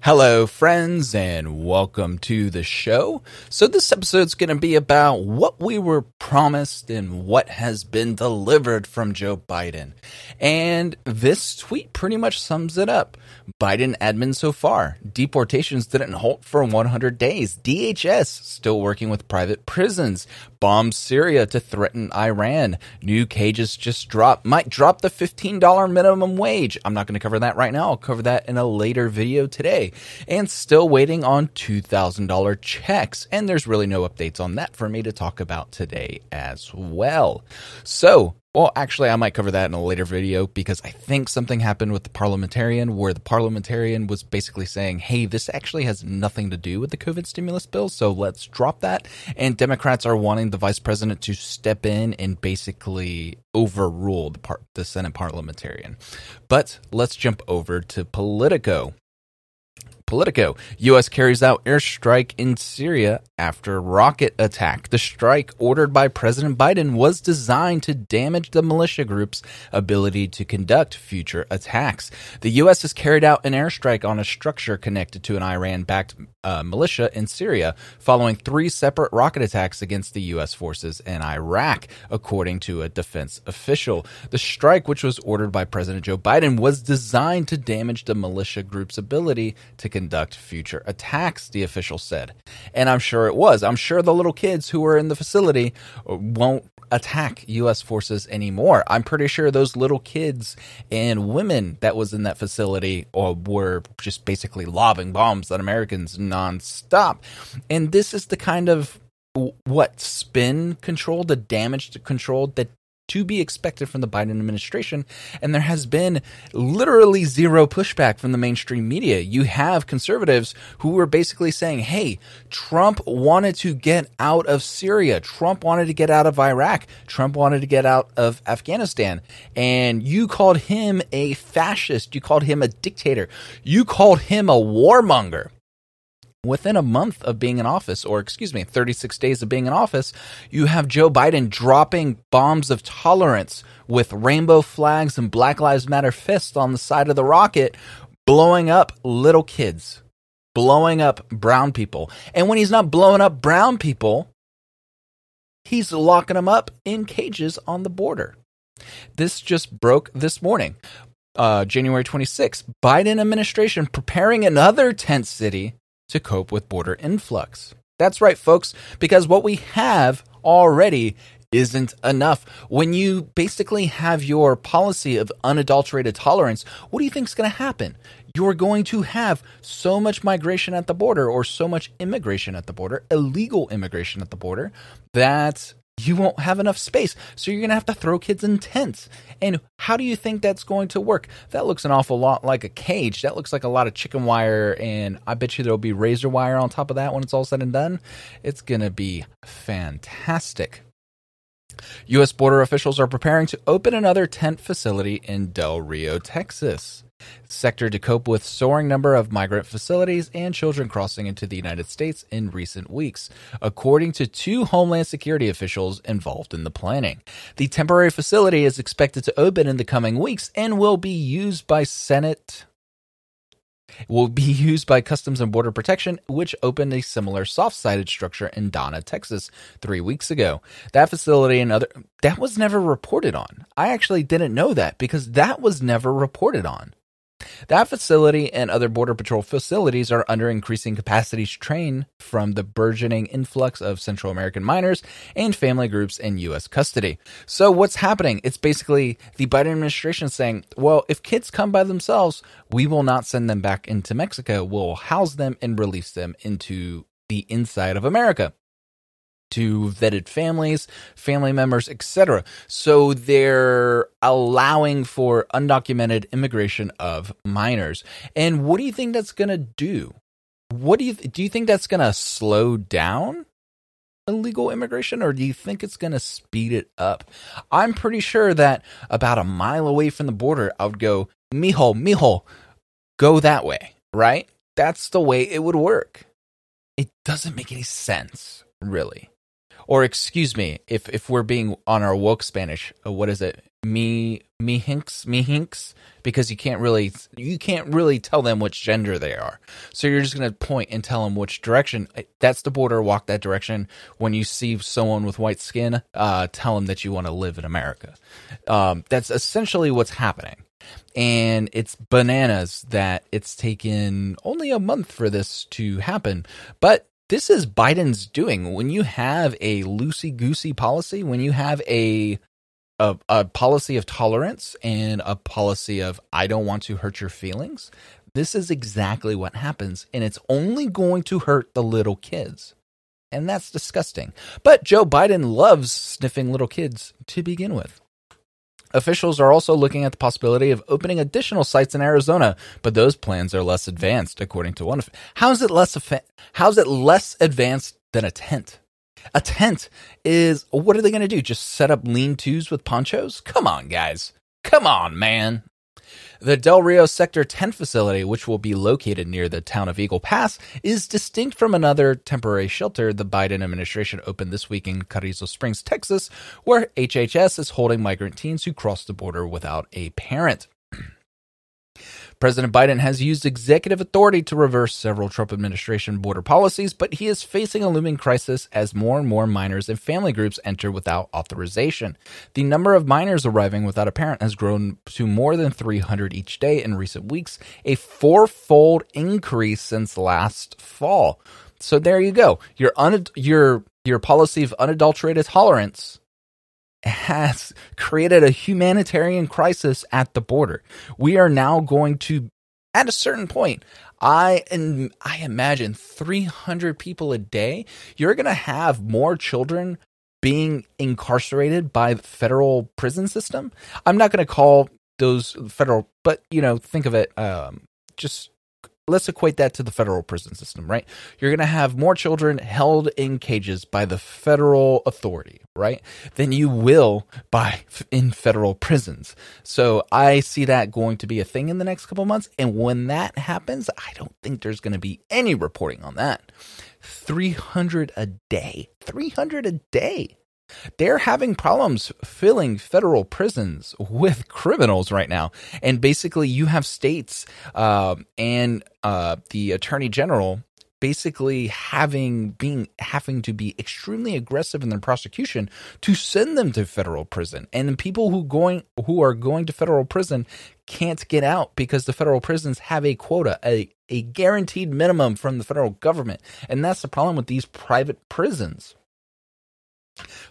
Hello, friends, and welcome to the show. So, this episode's going to be about what we were promised and what has been delivered from Joe Biden. And this tweet pretty much sums it up. Biden admin so far. Deportations didn't halt for 100 days. DHS still working with private prisons. Bombs Syria to threaten Iran. New cages just dropped. Might drop the $15 minimum wage. I'm not going to cover that right now. I'll cover that in a later video today and still waiting on $2,000 checks. And there's really no updates on that for me to talk about today as well. So, well, actually, I might cover that in a later video because I think something happened with the parliamentarian where the parliamentarian was basically saying, hey, this actually has nothing to do with the COVID stimulus bill, so let's drop that. And Democrats are wanting the vice president to step in and basically overrule the, par- the Senate parliamentarian. But let's jump over to Politico. Politico. U.S. carries out airstrike in Syria after rocket attack. The strike ordered by President Biden was designed to damage the militia group's ability to conduct future attacks. The U.S. has carried out an airstrike on a structure connected to an Iran-backed uh, militia in Syria following three separate rocket attacks against the U.S. forces in Iraq, according to a defense official. The strike, which was ordered by President Joe Biden, was designed to damage the militia group's ability to conduct future attacks, the official said. And I'm sure it was. I'm sure the little kids who were in the facility won't attack U.S. forces anymore. I'm pretty sure those little kids and women that was in that facility or were just basically lobbing bombs at Americans nonstop. And this is the kind of what spin control, the damage control that to be expected from the Biden administration. And there has been literally zero pushback from the mainstream media. You have conservatives who were basically saying, hey, Trump wanted to get out of Syria. Trump wanted to get out of Iraq. Trump wanted to get out of Afghanistan. And you called him a fascist. You called him a dictator. You called him a warmonger within a month of being in office, or excuse me, 36 days of being in office, you have Joe Biden dropping bombs of tolerance with rainbow flags and Black Lives Matter fists on the side of the rocket, blowing up little kids, blowing up brown people. And when he's not blowing up brown people, he's locking them up in cages on the border. This just broke this morning. Uh, January 26th, Biden administration preparing another tent city to cope with border influx. That's right, folks, because what we have already isn't enough. When you basically have your policy of unadulterated tolerance, what do you think is going to happen? You're going to have so much migration at the border or so much immigration at the border, illegal immigration at the border, that you won't have enough space. So you're going to have to throw kids in tents. And how do you think that's going to work? That looks an awful lot like a cage. That looks like a lot of chicken wire. And I bet you there'll be razor wire on top of that when it's all said and done. It's going to be fantastic. U.S. border officials are preparing to open another tent facility in Del Rio, Texas sector to cope with soaring number of migrant facilities and children crossing into the United States in recent weeks, according to two Homeland Security officials involved in the planning. The temporary facility is expected to open in the coming weeks and will be used by Senate will be used by Customs and Border Protection, which opened a similar soft-sided structure in Donna, Texas, three weeks ago. That facility and other that was never reported on. I actually didn't know that because that was never reported on. That facility and other Border Patrol facilities are under increasing capacity strain from the burgeoning influx of Central American minors and family groups in U.S. custody. So, what's happening? It's basically the Biden administration saying, well, if kids come by themselves, we will not send them back into Mexico. We'll house them and release them into the inside of America to vetted families, family members, etc. So they're allowing for undocumented immigration of minors. And what do you think that's going to do? What do you do you think that's going to slow down illegal immigration or do you think it's going to speed it up? I'm pretty sure that about a mile away from the border, I would go, mijo, mijo, go that way, right? That's the way it would work. It doesn't make any sense, really or excuse me, if if we're being on our woke Spanish, uh, what is it? me me hinks? Me hinks? Because you can't really you can't really tell them which gender they are. So you're just going to point and tell them which direction. That's the border walk that direction. When you see someone with white skin uh, tell them that you want to live in america. Um, that's essentially what's happening. And it's bananas that it's taken only a month for this to happen. But this is Biden's doing. When you have a loosey goosey policy, when you have a a, a policy of tolerance and a policy of I don't want to hurt your feelings, this is exactly what happens. And it's only going to hurt the little kids. And that's disgusting. But Joe Biden loves sniffing little kids to begin with. Officials are also looking at the possibility of opening additional sites in Arizona, but those plans are less advanced, according to one. Of, How is it less? How is it less advanced than a tent? A tent is what are they going to do? Just set up lean tos with ponchos? Come on, guys. Come on, man. The Del Rio Sector 10 facility, which will be located near the town of Eagle Pass, is distinct from another temporary shelter the Biden administration opened this week in Carrizo Springs, Texas, where HHS is holding migrant teens who cross the border without a parent. President Biden has used executive authority to reverse several Trump administration border policies, but he is facing a looming crisis as more and more minors and family groups enter without authorization. The number of minors arriving without a parent has grown to more than 300 each day in recent weeks, a fourfold increase since last fall. So there you go. Your un- your your policy of unadulterated tolerance has created a humanitarian crisis at the border. We are now going to, at a certain point, I and I imagine 300 people a day. You're going to have more children being incarcerated by the federal prison system. I'm not going to call those federal, but you know, think of it um, just let's equate that to the federal prison system, right? You're going to have more children held in cages by the federal authority, right? Than you will by in federal prisons. So I see that going to be a thing in the next couple months. And when that happens, I don't think there's going to be any reporting on that. 300 a day. 300 a day. They're having problems filling federal prisons with criminals right now. And basically, you have states uh, and uh, the attorney general basically having being having to be extremely aggressive in their prosecution to send them to federal prison. And people who going who are going to federal prison can't get out because the federal prisons have a quota a, a guaranteed minimum from the federal government. And that's the problem with these private prisons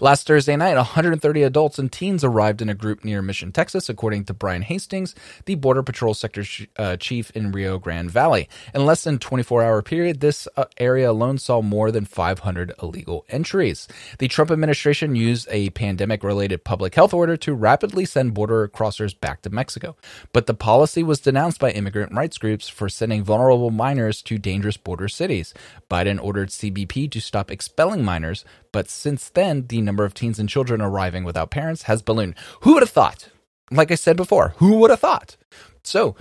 Last Thursday night, 130 adults and teens arrived in a group near Mission, Texas, according to Brian Hastings, the Border Patrol Sector uh, Chief in Rio Grande Valley. In less than 24 hour period, this uh, area alone saw more than 500 illegal entries. The Trump administration used a pandemic related public health order to rapidly send border crossers back to Mexico. But the policy was denounced by immigrant rights groups for sending vulnerable minors to dangerous border cities. Biden ordered CBP to stop expelling minors, but since then, the number of teens and children arriving without parents has ballooned. Who would have thought? Like I said before, who would have thought? So,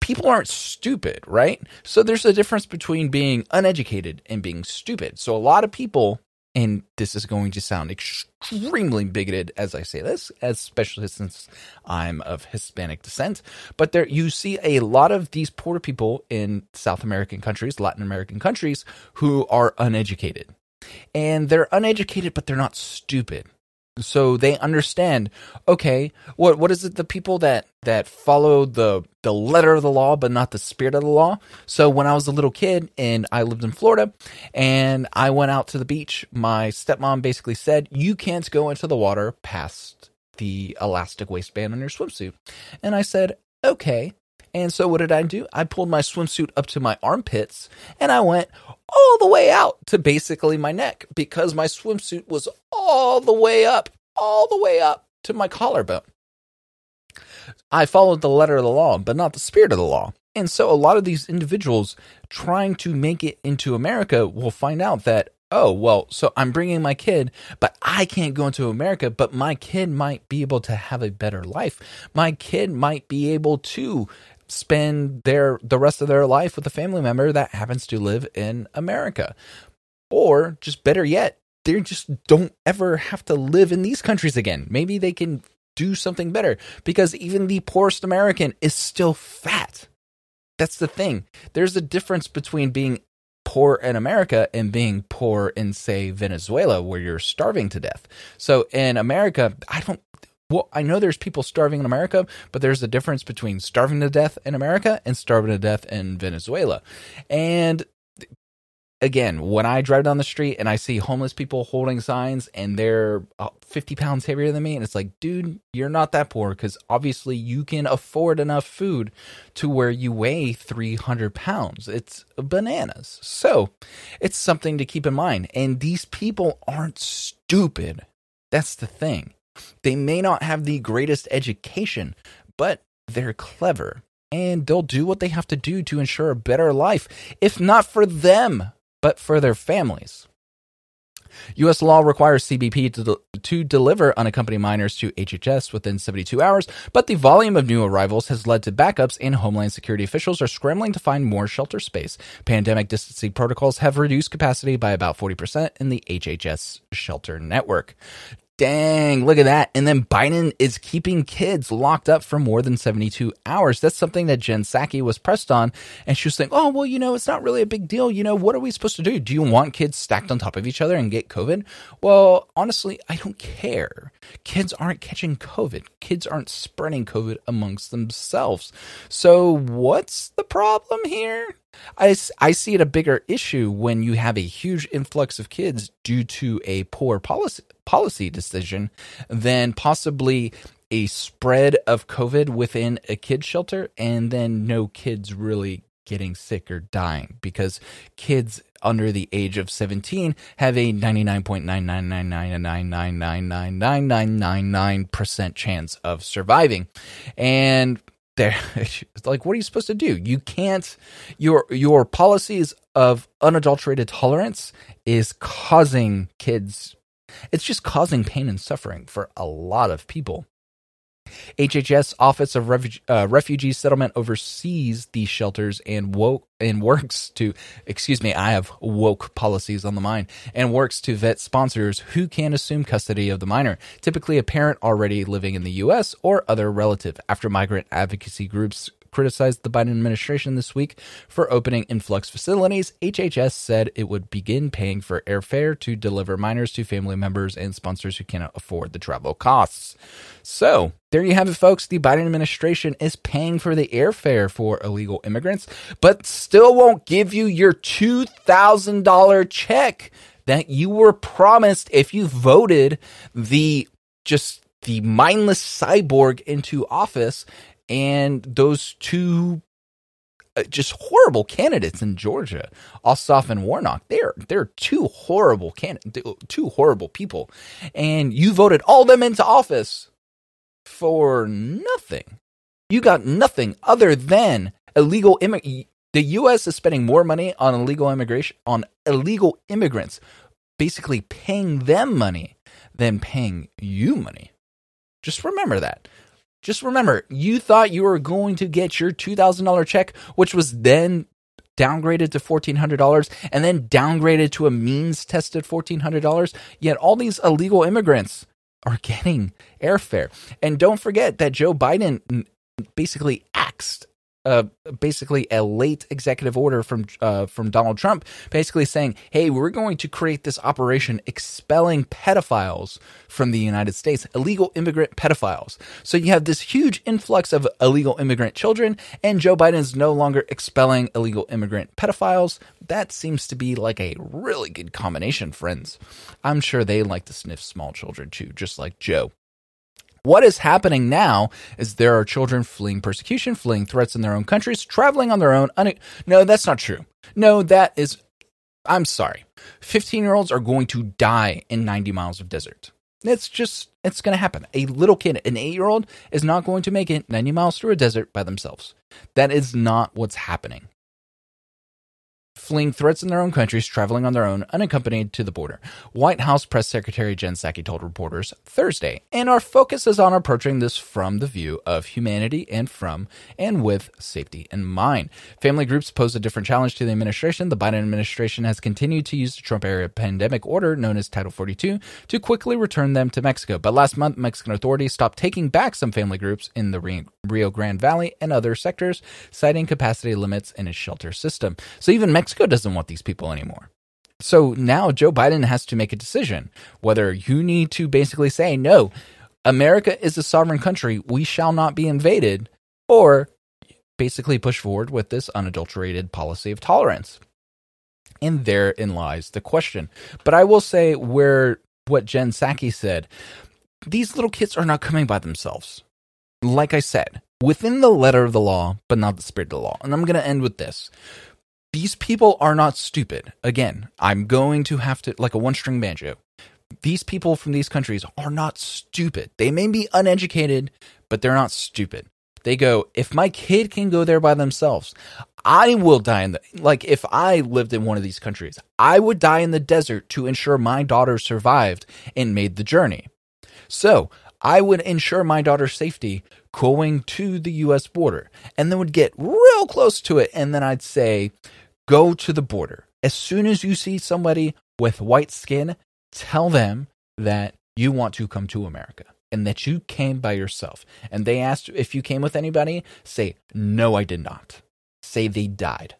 people aren't stupid, right? So, there's a difference between being uneducated and being stupid. So, a lot of people, and this is going to sound extremely bigoted as I say this, especially since I'm of Hispanic descent, but there you see a lot of these poor people in South American countries, Latin American countries, who are uneducated and they're uneducated, but they're not stupid. So they understand, okay, what what is it the people that that follow the the letter of the law but not the spirit of the law? So when I was a little kid and I lived in Florida and I went out to the beach, my stepmom basically said, "You can't go into the water past the elastic waistband on your swimsuit." And I said, "Okay." And so what did I do? I pulled my swimsuit up to my armpits and I went all the way out to basically my neck because my swimsuit was all the way up, all the way up to my collarbone. I followed the letter of the law, but not the spirit of the law. And so a lot of these individuals trying to make it into America will find out that, oh, well, so I'm bringing my kid, but I can't go into America, but my kid might be able to have a better life. My kid might be able to spend their the rest of their life with a family member that happens to live in America. Or just better yet, they just don't ever have to live in these countries again. Maybe they can do something better because even the poorest American is still fat. That's the thing. There's a difference between being poor in America and being poor in, say, Venezuela, where you're starving to death. So in America, I don't. Well, I know there's people starving in America, but there's a difference between starving to death in America and starving to death in Venezuela. And again, when I drive down the street and I see homeless people holding signs and they're uh, 50 pounds heavier than me, and it's like, dude, you're not that poor because obviously you can afford enough food to where you weigh 300 pounds. It's bananas. So it's something to keep in mind. And these people aren't stupid. That's the thing. They may not have the greatest education, but they're clever and they'll do what they have to do to ensure a better life, if not for them, but for their families. U.S. law requires CBP to, de- to deliver unaccompanied minors to HHS within 72 hours, but the volume of new arrivals has led to backups, and Homeland Security officials are scrambling to find more shelter space. Pandemic distancing protocols have reduced capacity by about 40% in the HHS shelter network. Dang, look at that. And then Biden is keeping kids locked up for more than 72 hours. That's something that Jen Psaki was pressed on. And she was saying, oh, well, you know, it's not really a big deal. You know, what are we supposed to do? Do you want kids stacked on top of each other and get COVID? Well, honestly, I don't care. Kids aren't catching COVID, kids aren't spreading COVID amongst themselves. So, what's the problem here? I, I see it a bigger issue when you have a huge influx of kids due to a poor policy policy decision than possibly a spread of COVID within a kid shelter and then no kids really getting sick or dying because kids under the age of 17 have a 99.99999999999% chance of surviving. And they're like what are you supposed to do? You can't your your policies of unadulterated tolerance is causing kids it's just causing pain and suffering for a lot of people HHS Office of uh, Refugee Settlement oversees these shelters and woke and works to excuse me I have woke policies on the mind and works to vet sponsors who can assume custody of the minor typically a parent already living in the US or other relative. After migrant advocacy groups criticized the Biden administration this week for opening influx facilities, HHS said it would begin paying for airfare to deliver minors to family members and sponsors who cannot afford the travel costs. So, there you have it, folks. The Biden administration is paying for the airfare for illegal immigrants, but still won't give you your $2,000 check that you were promised if you voted the just the mindless cyborg into office and those two uh, just horrible candidates in Georgia, Ossoff and Warnock. They're they're two horrible can two horrible people, and you voted all them into office for nothing. You got nothing other than illegal immig- The U.S. is spending more money on illegal immigration on illegal immigrants, basically paying them money than paying you money. Just remember that. Just remember, you thought you were going to get your $2,000 check, which was then downgraded to $1,400 and then downgraded to a means tested $1,400. Yet all these illegal immigrants are getting airfare. And don't forget that Joe Biden basically axed uh, basically a late executive order from uh, from Donald Trump, basically saying, "Hey, we're going to create this operation expelling pedophiles from the United States, illegal immigrant pedophiles." So you have this huge influx of illegal immigrant children, and Joe Biden is no longer expelling illegal immigrant pedophiles. That seems to be like a really good combination, friends. I'm sure they like to sniff small children too, just like Joe. What is happening now is there are children fleeing persecution, fleeing threats in their own countries, traveling on their own. Un- no, that's not true. No, that is. I'm sorry. 15 year olds are going to die in 90 miles of desert. It's just, it's going to happen. A little kid, an eight year old, is not going to make it 90 miles through a desert by themselves. That is not what's happening. Fleeing threats in their own countries, traveling on their own, unaccompanied to the border. White House Press Secretary Jen Psaki told reporters Thursday, and our focus is on approaching this from the view of humanity and from and with safety in mind. Family groups pose a different challenge to the administration. The Biden administration has continued to use the Trump era pandemic order, known as Title 42, to quickly return them to Mexico. But last month, Mexican authorities stopped taking back some family groups in the Rio Grande Valley and other sectors, citing capacity limits in its shelter system. So even Mexico doesn't want these people anymore. So now Joe Biden has to make a decision whether you need to basically say, no, America is a sovereign country. We shall not be invaded, or basically push forward with this unadulterated policy of tolerance. And therein lies the question. But I will say where what Jen Psaki said, these little kids are not coming by themselves. Like I said, within the letter of the law, but not the spirit of the law. And I'm going to end with this. These people are not stupid. Again, I'm going to have to, like a one string banjo. These people from these countries are not stupid. They may be uneducated, but they're not stupid. They go, if my kid can go there by themselves, I will die in the, like, if I lived in one of these countries, I would die in the desert to ensure my daughter survived and made the journey. So I would ensure my daughter's safety going to the US border and then would get real close to it. And then I'd say, go to the border. As soon as you see somebody with white skin, tell them that you want to come to America and that you came by yourself. And they asked if you came with anybody, say, no, I did not. Say they died.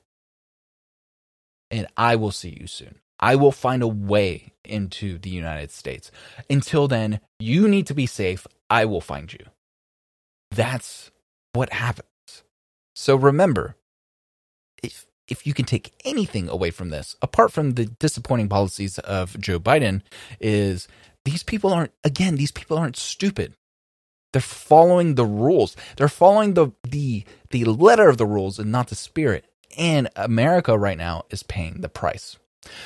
And I will see you soon. I will find a way into the United States. Until then, you need to be safe. I will find you. That's what happens. So remember, if if you can take anything away from this, apart from the disappointing policies of Joe Biden, is these people aren't again, these people aren't stupid. They're following the rules. They're following the the the letter of the rules and not the spirit. And America right now is paying the price.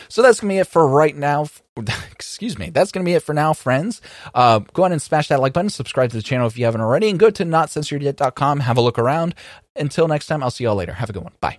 So that's going to be it for right now. Excuse me. That's going to be it for now, friends. Uh, go ahead and smash that like button, subscribe to the channel if you haven't already, and go to notcensoredyet.com. Have a look around. Until next time, I'll see y'all later. Have a good one. Bye.